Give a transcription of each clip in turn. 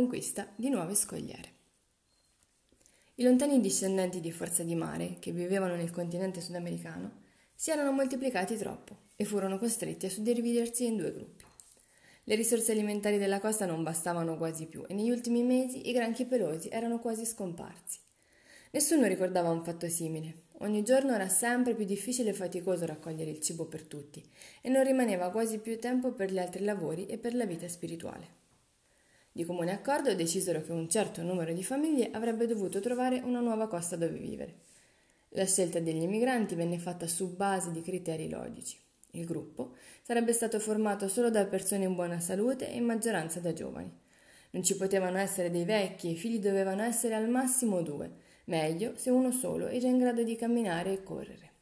conquista di nuove scogliere. I lontani discendenti di Forza di Mare, che vivevano nel continente sudamericano, si erano moltiplicati troppo e furono costretti a suddividersi in due gruppi. Le risorse alimentari della costa non bastavano quasi più e negli ultimi mesi i granchi pelosi erano quasi scomparsi. Nessuno ricordava un fatto simile. Ogni giorno era sempre più difficile e faticoso raccogliere il cibo per tutti e non rimaneva quasi più tempo per gli altri lavori e per la vita spirituale. Di comune accordo decisero che un certo numero di famiglie avrebbe dovuto trovare una nuova costa dove vivere. La scelta degli immigranti venne fatta su base di criteri logici. Il gruppo sarebbe stato formato solo da persone in buona salute e in maggioranza da giovani. Non ci potevano essere dei vecchi e i figli dovevano essere al massimo due, meglio se uno solo è già in grado di camminare e correre.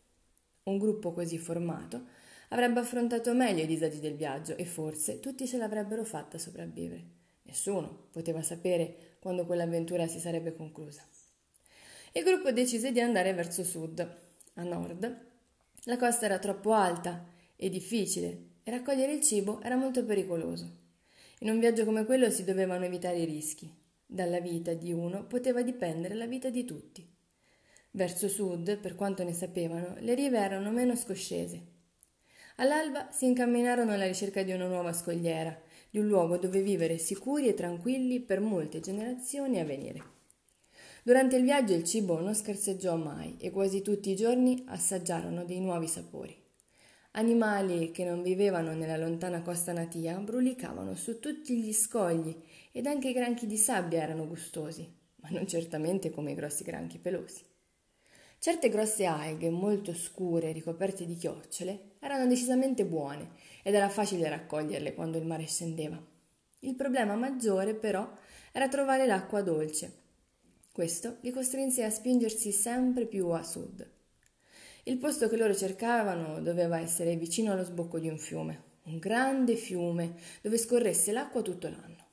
Un gruppo così formato avrebbe affrontato meglio i disagi del viaggio e forse tutti ce l'avrebbero fatta sopravvivere. Nessuno poteva sapere quando quell'avventura si sarebbe conclusa. Il gruppo decise di andare verso sud. A nord la costa era troppo alta e difficile e raccogliere il cibo era molto pericoloso. In un viaggio come quello si dovevano evitare i rischi. Dalla vita di uno poteva dipendere la vita di tutti. Verso sud, per quanto ne sapevano, le rive erano meno scoscese. All'alba si incamminarono alla ricerca di una nuova scogliera, di un luogo dove vivere sicuri e tranquilli per molte generazioni a venire. Durante il viaggio il cibo non scarseggiò mai e quasi tutti i giorni assaggiarono dei nuovi sapori. Animali che non vivevano nella lontana costa natia brulicavano su tutti gli scogli ed anche i granchi di sabbia erano gustosi, ma non certamente come i grossi granchi pelosi. Certe grosse alghe, molto scure, ricoperte di chiocciole, erano decisamente buone ed era facile raccoglierle quando il mare scendeva. Il problema maggiore, però, era trovare l'acqua dolce. Questo li costrinse a spingersi sempre più a sud. Il posto che loro cercavano doveva essere vicino allo sbocco di un fiume, un grande fiume dove scorresse l'acqua tutto l'anno.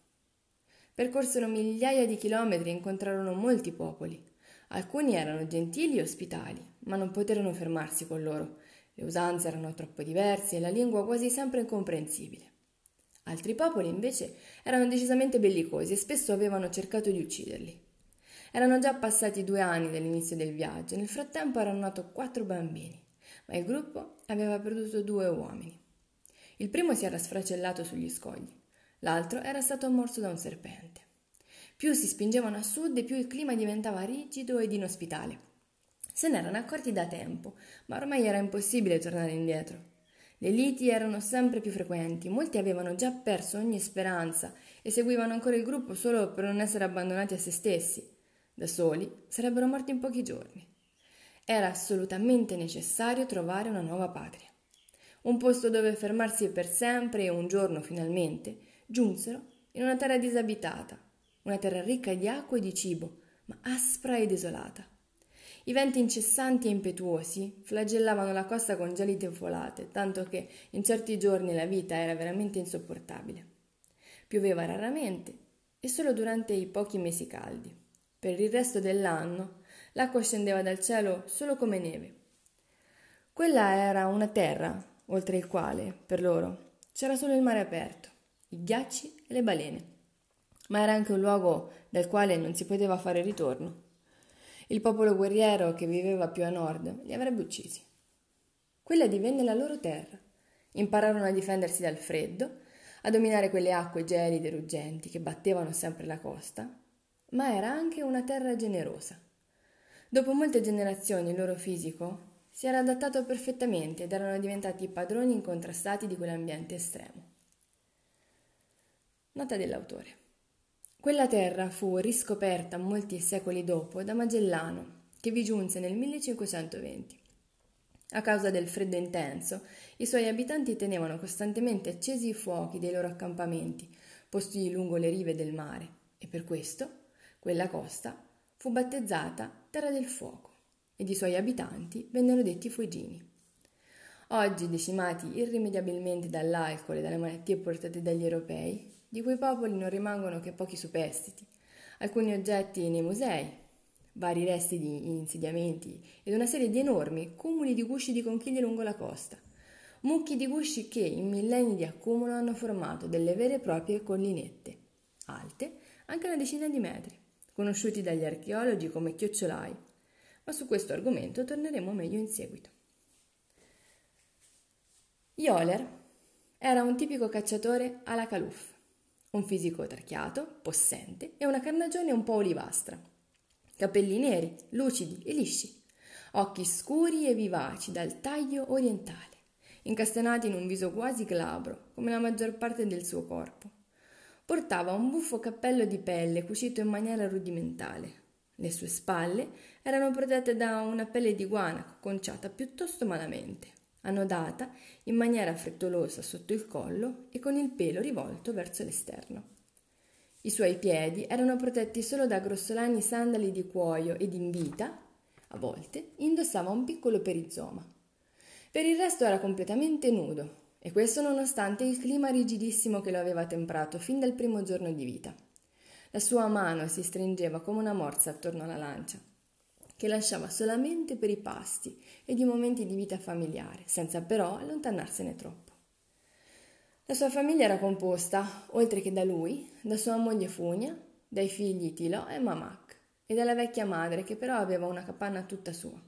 Percorsero migliaia di chilometri e incontrarono molti popoli. Alcuni erano gentili e ospitali, ma non poterono fermarsi con loro. Le usanze erano troppo diverse e la lingua quasi sempre incomprensibile. Altri popoli invece erano decisamente bellicosi e spesso avevano cercato di ucciderli. Erano già passati due anni dall'inizio del viaggio e nel frattempo erano nati quattro bambini, ma il gruppo aveva perduto due uomini. Il primo si era sfracellato sugli scogli, l'altro era stato morso da un serpente. Più si spingevano a sud e più il clima diventava rigido ed inospitale. Se ne erano accorti da tempo, ma ormai era impossibile tornare indietro. Le liti erano sempre più frequenti, molti avevano già perso ogni speranza e seguivano ancora il gruppo solo per non essere abbandonati a se stessi. Da soli sarebbero morti in pochi giorni. Era assolutamente necessario trovare una nuova patria. Un posto dove fermarsi per sempre e un giorno finalmente giunsero in una terra disabitata, una terra ricca di acqua e di cibo, ma aspra e desolata. I venti incessanti e impetuosi flagellavano la costa con gelide folate, tanto che in certi giorni la vita era veramente insopportabile. Pioveva raramente e solo durante i pochi mesi caldi. Per il resto dell'anno l'acqua scendeva dal cielo solo come neve. Quella era una terra, oltre il quale, per loro, c'era solo il mare aperto, i ghiacci e le balene. Ma era anche un luogo dal quale non si poteva fare ritorno. Il popolo guerriero che viveva più a nord li avrebbe uccisi. Quella divenne la loro terra. Impararono a difendersi dal freddo, a dominare quelle acque gelide e ruggenti che battevano sempre la costa ma era anche una terra generosa. Dopo molte generazioni il loro fisico si era adattato perfettamente ed erano diventati padroni incontrastati di quell'ambiente estremo. Nota dell'autore. Quella terra fu riscoperta molti secoli dopo da Magellano, che vi giunse nel 1520. A causa del freddo intenso, i suoi abitanti tenevano costantemente accesi i fuochi dei loro accampamenti, posti lungo le rive del mare, e per questo quella costa fu battezzata Terra del Fuoco ed i suoi abitanti vennero detti fuegini. Oggi, decimati irrimediabilmente dall'alcol e dalle malattie portate dagli europei, di quei popoli non rimangono che pochi superstiti, alcuni oggetti nei musei, vari resti di insediamenti ed una serie di enormi cumuli di gusci di conchiglie lungo la costa, mucchi di gusci che in millenni di accumulo hanno formato delle vere e proprie collinette, alte, anche una decina di metri, conosciuti dagli archeologi come chiocciolai, ma su questo argomento torneremo meglio in seguito. Joler era un tipico cacciatore alla caluf, un fisico tracchiato, possente e una carnagione un po' olivastra. Capelli neri, lucidi e lisci, occhi scuri e vivaci dal taglio orientale, incastenati in un viso quasi glabro, come la maggior parte del suo corpo. Portava un buffo cappello di pelle cucito in maniera rudimentale. Le sue spalle erano protette da una pelle di guanaco conciata piuttosto malamente, annodata in maniera frettolosa sotto il collo e con il pelo rivolto verso l'esterno. I suoi piedi erano protetti solo da grossolani sandali di cuoio ed in vita, a volte, indossava un piccolo perizoma. Per il resto era completamente nudo, e questo nonostante il clima rigidissimo che lo aveva temprato fin dal primo giorno di vita. La sua mano si stringeva come una morsa attorno alla lancia, che lasciava solamente per i pasti ed i momenti di vita familiare, senza però allontanarsene troppo. La sua famiglia era composta, oltre che da lui, da sua moglie Funia, dai figli Tilo e Mamak, e dalla vecchia madre che però aveva una capanna tutta sua.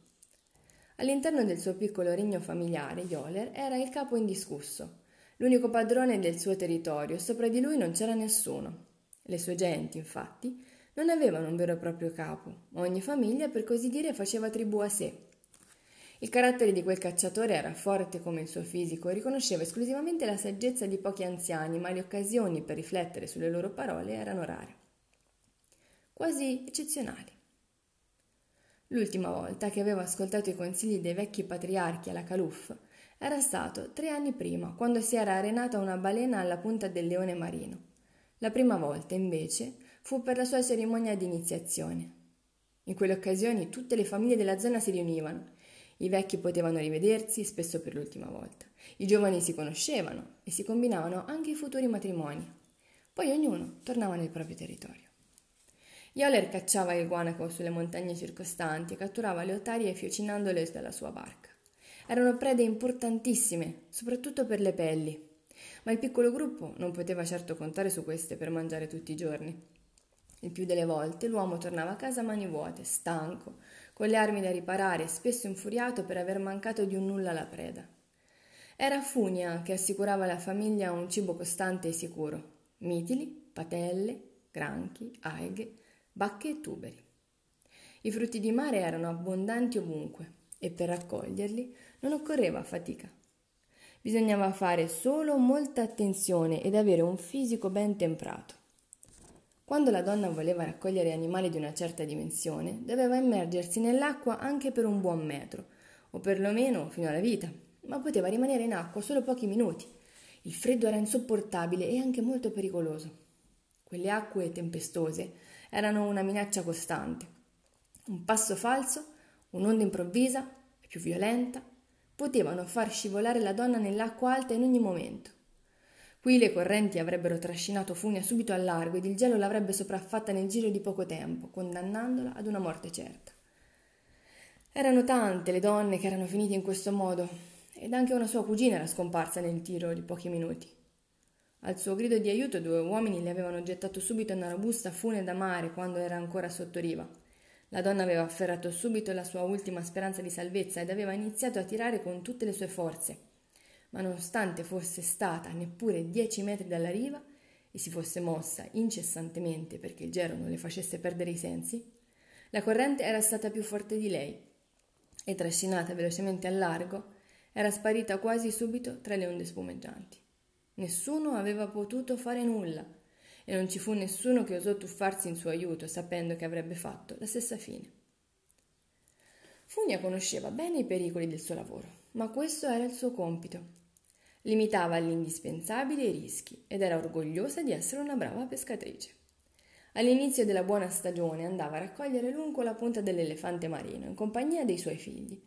All'interno del suo piccolo regno familiare, Yoler era il capo indiscusso, l'unico padrone del suo territorio, sopra di lui non c'era nessuno. Le sue genti, infatti, non avevano un vero e proprio capo, ma ogni famiglia, per così dire, faceva tribù a sé. Il carattere di quel cacciatore era forte come il suo fisico e riconosceva esclusivamente la saggezza di pochi anziani, ma le occasioni per riflettere sulle loro parole erano rare, quasi eccezionali. L'ultima volta che avevo ascoltato i consigli dei vecchi patriarchi alla Caluf era stato tre anni prima, quando si era arenata una balena alla punta del leone marino. La prima volta, invece, fu per la sua cerimonia di iniziazione. In quelle occasioni tutte le famiglie della zona si riunivano. I vecchi potevano rivedersi, spesso per l'ultima volta. I giovani si conoscevano e si combinavano anche i futuri matrimoni. Poi ognuno tornava nel proprio territorio. Yoler cacciava il guanaco sulle montagne circostanti e catturava le otarie fiocinandole dalla sua barca. Erano prede importantissime, soprattutto per le pelli, ma il piccolo gruppo non poteva certo contare su queste per mangiare tutti i giorni. Il più delle volte l'uomo tornava a casa mani vuote, stanco, con le armi da riparare e spesso infuriato per aver mancato di un nulla alla preda. Era Funia che assicurava alla famiglia un cibo costante e sicuro: mitili, patelle, granchi, alghe, bacche e tuberi. I frutti di mare erano abbondanti ovunque e per raccoglierli non occorreva fatica. Bisognava fare solo molta attenzione ed avere un fisico ben temprato. Quando la donna voleva raccogliere animali di una certa dimensione, doveva immergersi nell'acqua anche per un buon metro, o perlomeno fino alla vita, ma poteva rimanere in acqua solo pochi minuti. Il freddo era insopportabile e anche molto pericoloso. Quelle acque tempestose erano una minaccia costante. Un passo falso, un'onda improvvisa, più violenta, potevano far scivolare la donna nell'acqua alta in ogni momento. Qui le correnti avrebbero trascinato Funia subito al largo ed il gelo l'avrebbe sopraffatta nel giro di poco tempo, condannandola ad una morte certa. Erano tante le donne che erano finite in questo modo, ed anche una sua cugina era scomparsa nel tiro di pochi minuti. Al suo grido di aiuto due uomini le avevano gettato subito una robusta fune da mare quando era ancora sotto riva. La donna aveva afferrato subito la sua ultima speranza di salvezza ed aveva iniziato a tirare con tutte le sue forze. Ma nonostante fosse stata neppure dieci metri dalla riva e si fosse mossa incessantemente perché il gelo non le facesse perdere i sensi, la corrente era stata più forte di lei e trascinata velocemente al largo era sparita quasi subito tra le onde spumeggianti. Nessuno aveva potuto fare nulla e non ci fu nessuno che osò tuffarsi in suo aiuto, sapendo che avrebbe fatto la stessa fine. Funia conosceva bene i pericoli del suo lavoro, ma questo era il suo compito. Limitava all'indispensabile i rischi ed era orgogliosa di essere una brava pescatrice. All'inizio della buona stagione andava a raccogliere lungo la punta dell'elefante marino in compagnia dei suoi figli.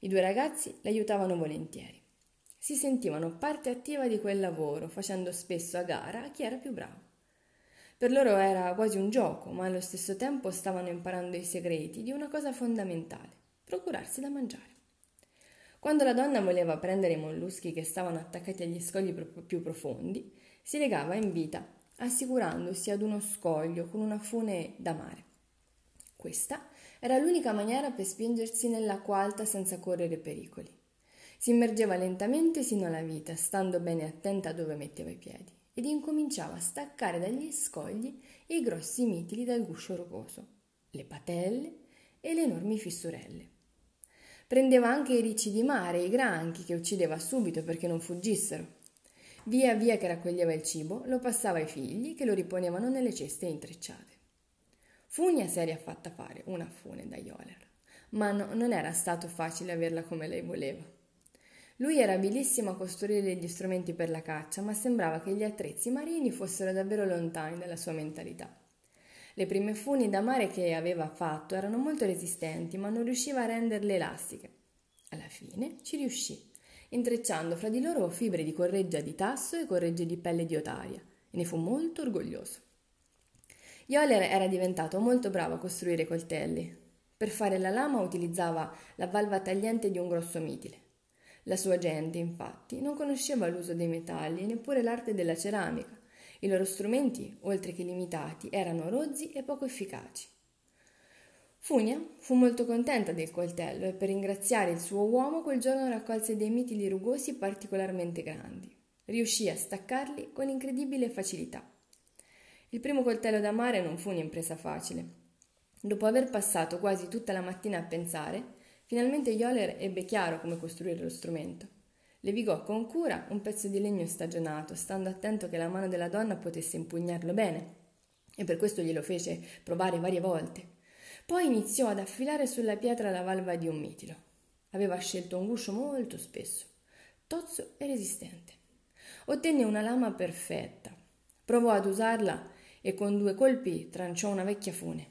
I due ragazzi l'aiutavano volentieri. Si sentivano parte attiva di quel lavoro, facendo spesso a gara a chi era più bravo. Per loro era quasi un gioco, ma allo stesso tempo stavano imparando i segreti di una cosa fondamentale, procurarsi da mangiare. Quando la donna voleva prendere i molluschi che stavano attaccati agli scogli più profondi, si legava in vita assicurandosi ad uno scoglio con una fune da mare. Questa era l'unica maniera per spingersi nell'acqua alta senza correre pericoli. Si immergeva lentamente sino alla vita, stando bene attenta a dove metteva i piedi, ed incominciava a staccare dagli scogli i grossi mitili dal guscio rocoso, le patelle e le enormi fissurelle. Prendeva anche i ricci di mare e i granchi che uccideva subito perché non fuggissero. Via via che raccoglieva il cibo, lo passava ai figli che lo riponevano nelle ceste intrecciate. Fugna si era fatta fare una fune da Ioler, ma no, non era stato facile averla come lei voleva. Lui era abilissimo a costruire gli strumenti per la caccia, ma sembrava che gli attrezzi marini fossero davvero lontani dalla sua mentalità. Le prime funi da mare che aveva fatto erano molto resistenti, ma non riusciva a renderle elastiche. Alla fine ci riuscì, intrecciando fra di loro fibre di correggia di tasso e corregge di pelle di otaria, e ne fu molto orgoglioso. Joler era diventato molto bravo a costruire coltelli. Per fare la lama utilizzava la valva tagliente di un grosso mitile. La sua gente, infatti, non conosceva l'uso dei metalli e neppure l'arte della ceramica. I loro strumenti, oltre che limitati, erano rozzi e poco efficaci. Funia fu molto contenta del coltello e per ringraziare il suo uomo quel giorno raccolse dei mitili rugosi particolarmente grandi. Riuscì a staccarli con incredibile facilità. Il primo coltello da mare non fu un'impresa facile. Dopo aver passato quasi tutta la mattina a pensare, finalmente Yoler ebbe chiaro come costruire lo strumento. Levigò con cura un pezzo di legno stagionato, stando attento che la mano della donna potesse impugnarlo bene, e per questo glielo fece provare varie volte. Poi iniziò ad affilare sulla pietra la valva di un mitilo. Aveva scelto un guscio molto spesso, tozzo e resistente. Ottenne una lama perfetta. Provò ad usarla e con due colpi tranciò una vecchia fune.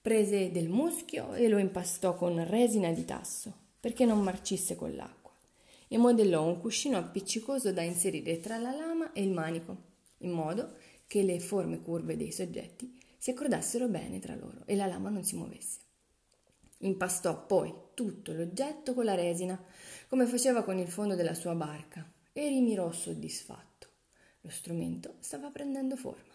Prese del muschio e lo impastò con resina di tasso perché non marcisse con l'acqua e modellò un cuscino appiccicoso da inserire tra la lama e il manico, in modo che le forme curve dei soggetti si accordassero bene tra loro e la lama non si muovesse. Impastò poi tutto l'oggetto con la resina, come faceva con il fondo della sua barca, e rimirò soddisfatto. Lo strumento stava prendendo forma.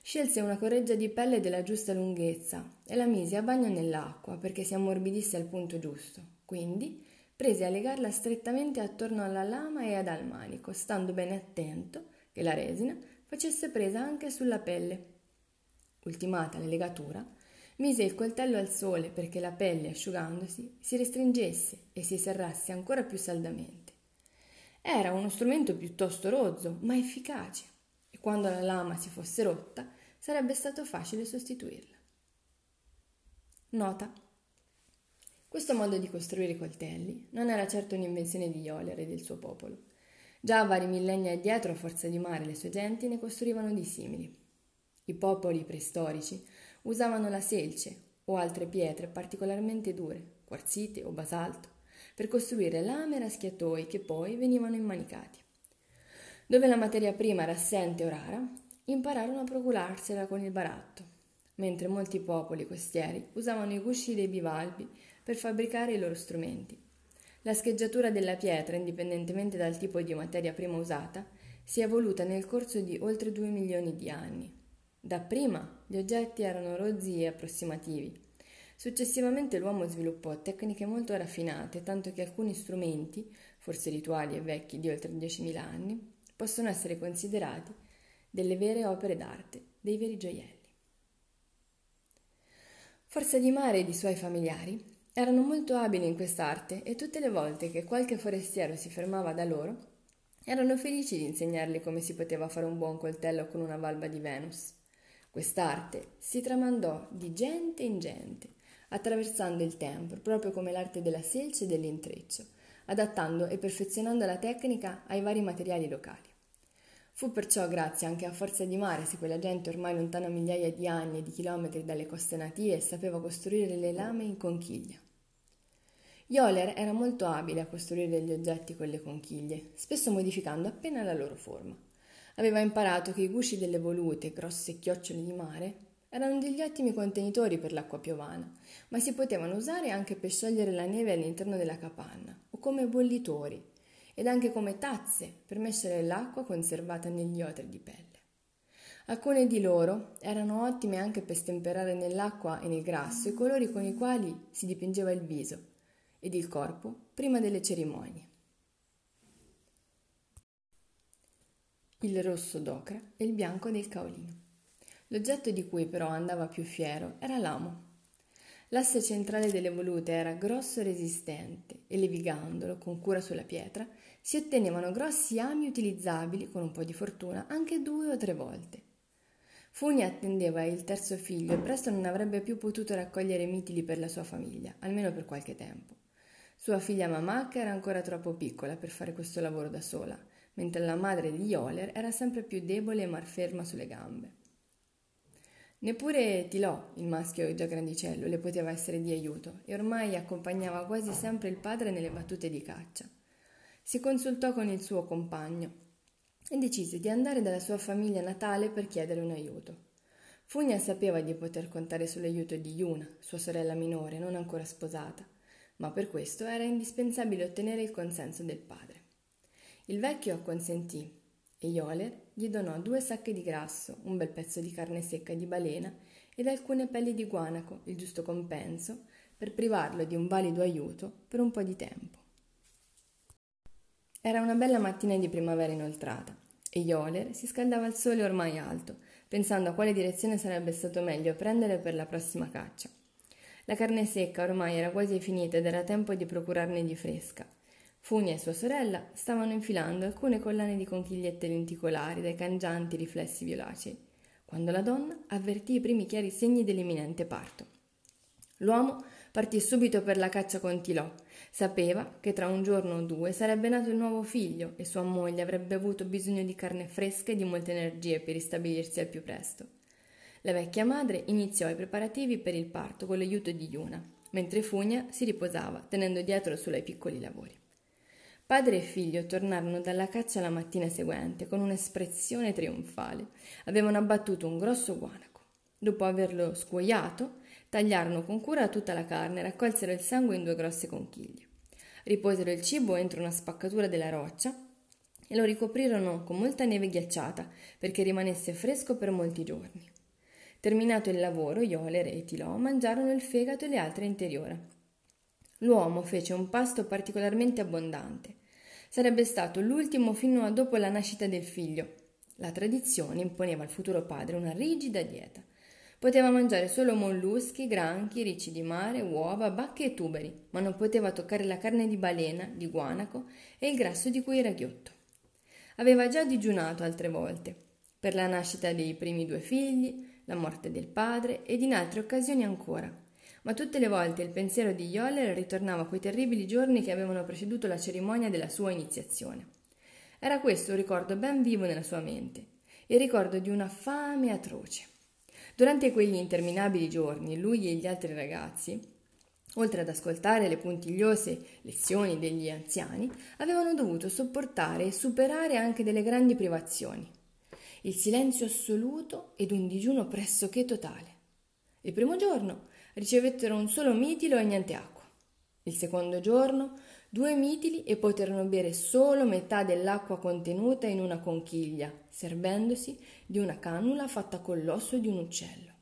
Scelse una correggia di pelle della giusta lunghezza e la mise a bagno nell'acqua perché si ammorbidisse al punto giusto. Quindi prese a legarla strettamente attorno alla lama e ad al manico, stando bene attento che la resina facesse presa anche sulla pelle. Ultimata la legatura, mise il coltello al sole perché la pelle, asciugandosi, si restringesse e si serrasse ancora più saldamente. Era uno strumento piuttosto rozzo, ma efficace, e quando la lama si fosse rotta, sarebbe stato facile sostituirla. Nota questo modo di costruire i coltelli non era certo un'invenzione di Ioler e del suo popolo. Già vari millenni addietro, a forza di mare, le sue genti ne costruivano di simili. I popoli preistorici usavano la selce o altre pietre particolarmente dure, quarzite o basalto, per costruire lame e raschiatoi che poi venivano immanicati. Dove la materia prima era assente o rara, impararono a procurarsela con il baratto, mentre molti popoli costieri usavano i gusci dei bivalvi per fabbricare i loro strumenti. La scheggiatura della pietra, indipendentemente dal tipo di materia prima usata, si è evoluta nel corso di oltre due milioni di anni. Dapprima gli oggetti erano rozzi e approssimativi. Successivamente l'uomo sviluppò tecniche molto raffinate, tanto che alcuni strumenti, forse rituali e vecchi di oltre 10.000 anni, possono essere considerati delle vere opere d'arte, dei veri gioielli. Forza di Mare ed i suoi familiari erano molto abili in quest'arte e tutte le volte che qualche forestiero si fermava da loro, erano felici di insegnargli come si poteva fare un buon coltello con una valva di Venus. Quest'arte si tramandò di gente in gente, attraversando il tempo, proprio come l'arte della selce e dell'intreccio, adattando e perfezionando la tecnica ai vari materiali locali. Fu perciò grazie anche a forza di mare se quella gente ormai lontana migliaia di anni e di chilometri dalle coste natie sapeva costruire le lame in conchiglia. Joler era molto abile a costruire degli oggetti con le conchiglie, spesso modificando appena la loro forma. Aveva imparato che i gusci delle volute, grosse chiocciole di mare, erano degli ottimi contenitori per l'acqua piovana, ma si potevano usare anche per sciogliere la neve all'interno della capanna, o come bollitori, ed anche come tazze per mescere l'acqua conservata negli otri di pelle. Alcune di loro erano ottime anche per stemperare nell'acqua e nel grasso i colori con i quali si dipingeva il viso ed il corpo prima delle cerimonie. Il rosso d'ocra e il bianco del caolino. L'oggetto di cui però andava più fiero era l'amo. L'asse centrale delle volute era grosso e resistente e levigandolo con cura sulla pietra si ottenevano grossi ami utilizzabili, con un po' di fortuna, anche due o tre volte. Funi attendeva il terzo figlio e presto non avrebbe più potuto raccogliere mitili per la sua famiglia, almeno per qualche tempo. Sua figlia Mamacca era ancora troppo piccola per fare questo lavoro da sola, mentre la madre di Yoler era sempre più debole e malferma sulle gambe. Neppure Tilò, il maschio già grandicello, le poteva essere di aiuto e ormai accompagnava quasi sempre il padre nelle battute di caccia. Si consultò con il suo compagno e decise di andare dalla sua famiglia natale per chiedere un aiuto. Fugna sapeva di poter contare sull'aiuto di Yuna, sua sorella minore, non ancora sposata, ma per questo era indispensabile ottenere il consenso del padre. Il vecchio acconsentì e Yoler gli donò due sacche di grasso, un bel pezzo di carne secca di balena ed alcune pelli di guanaco, il giusto compenso, per privarlo di un valido aiuto per un po' di tempo. Era una bella mattina di primavera inoltrata e Yoler si scaldava al sole ormai alto, pensando a quale direzione sarebbe stato meglio prendere per la prossima caccia. La carne secca ormai era quasi finita ed era tempo di procurarne di fresca. Funia e sua sorella stavano infilando alcune collane di conchigliette lenticolari dai cangianti riflessi violacei, quando la donna avvertì i primi chiari segni dell'imminente parto. L'uomo partì subito per la caccia con Tilò. Sapeva che tra un giorno o due sarebbe nato il nuovo figlio e sua moglie avrebbe avuto bisogno di carne fresca e di molte energie per ristabilirsi al più presto. La vecchia madre iniziò i preparativi per il parto con l'aiuto di Yuna, mentre Fugna si riposava, tenendo dietro solo ai piccoli lavori. Padre e figlio tornarono dalla caccia la mattina seguente con un'espressione trionfale. Avevano abbattuto un grosso guanaco. Dopo averlo scuoiato, Tagliarono con cura tutta la carne e raccolsero il sangue in due grosse conchiglie. Riposero il cibo entro una spaccatura della roccia e lo ricoprirono con molta neve ghiacciata perché rimanesse fresco per molti giorni. Terminato il lavoro, Ioler e Tilò mangiarono il fegato e le altre interiora. L'uomo fece un pasto particolarmente abbondante. Sarebbe stato l'ultimo fino a dopo la nascita del figlio. La tradizione imponeva al futuro padre una rigida dieta. Poteva mangiare solo molluschi, granchi, ricci di mare, uova, bacche e tuberi, ma non poteva toccare la carne di balena, di guanaco e il grasso di cui era ghiotto. Aveva già digiunato altre volte, per la nascita dei primi due figli, la morte del padre ed in altre occasioni ancora. Ma tutte le volte il pensiero di Yoller ritornava a quei terribili giorni che avevano preceduto la cerimonia della sua iniziazione. Era questo un ricordo ben vivo nella sua mente, il ricordo di una fame atroce. Durante quegli interminabili giorni, lui e gli altri ragazzi, oltre ad ascoltare le puntigliose lezioni degli anziani, avevano dovuto sopportare e superare anche delle grandi privazioni. Il silenzio assoluto ed un digiuno pressoché totale. Il primo giorno ricevettero un solo mitilo e niente acqua. Il secondo giorno due mitili e poterono bere solo metà dell'acqua contenuta in una conchiglia, servendosi di una cannula fatta con l'osso di un uccello.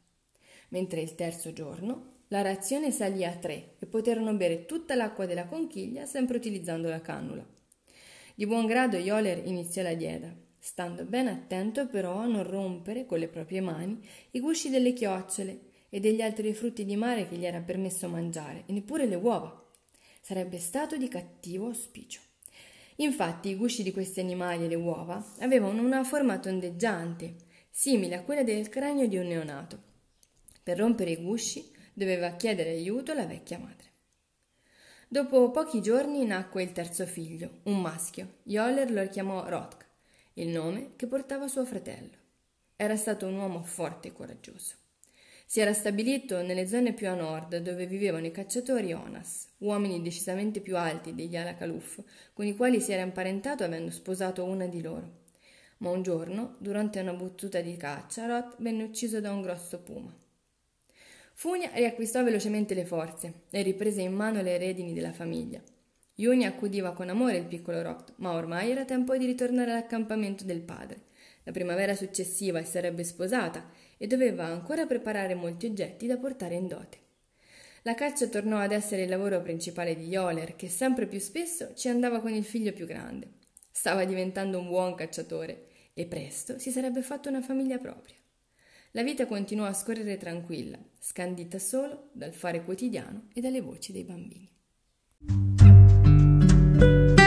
Mentre il terzo giorno la razione salì a tre e poterono bere tutta l'acqua della conchiglia sempre utilizzando la cannula. Di buon grado Yoler iniziò la dieta, stando ben attento però a non rompere con le proprie mani i gusci delle chiocciole e degli altri frutti di mare che gli era permesso mangiare, e neppure le uova sarebbe stato di cattivo auspicio. Infatti i gusci di questi animali e le uova avevano una forma tondeggiante, simile a quella del cranio di un neonato. Per rompere i gusci doveva chiedere aiuto alla vecchia madre. Dopo pochi giorni nacque il terzo figlio, un maschio. Joller lo chiamò Rotk, il nome che portava suo fratello. Era stato un uomo forte e coraggioso. Si era stabilito nelle zone più a nord, dove vivevano i cacciatori Onas, uomini decisamente più alti degli Alakaluf, con i quali si era imparentato avendo sposato una di loro. Ma un giorno, durante una battuta di caccia, Roth venne ucciso da un grosso puma. Funia riacquistò velocemente le forze e riprese in mano le redini della famiglia. Yuni accudiva con amore il piccolo Roth, ma ormai era tempo di ritornare all'accampamento del padre. La primavera successiva si sarebbe sposata e doveva ancora preparare molti oggetti da portare in dote. La caccia tornò ad essere il lavoro principale di Yoler, che sempre più spesso ci andava con il figlio più grande. Stava diventando un buon cacciatore e presto si sarebbe fatto una famiglia propria. La vita continuò a scorrere tranquilla, scandita solo dal fare quotidiano e dalle voci dei bambini. Bye.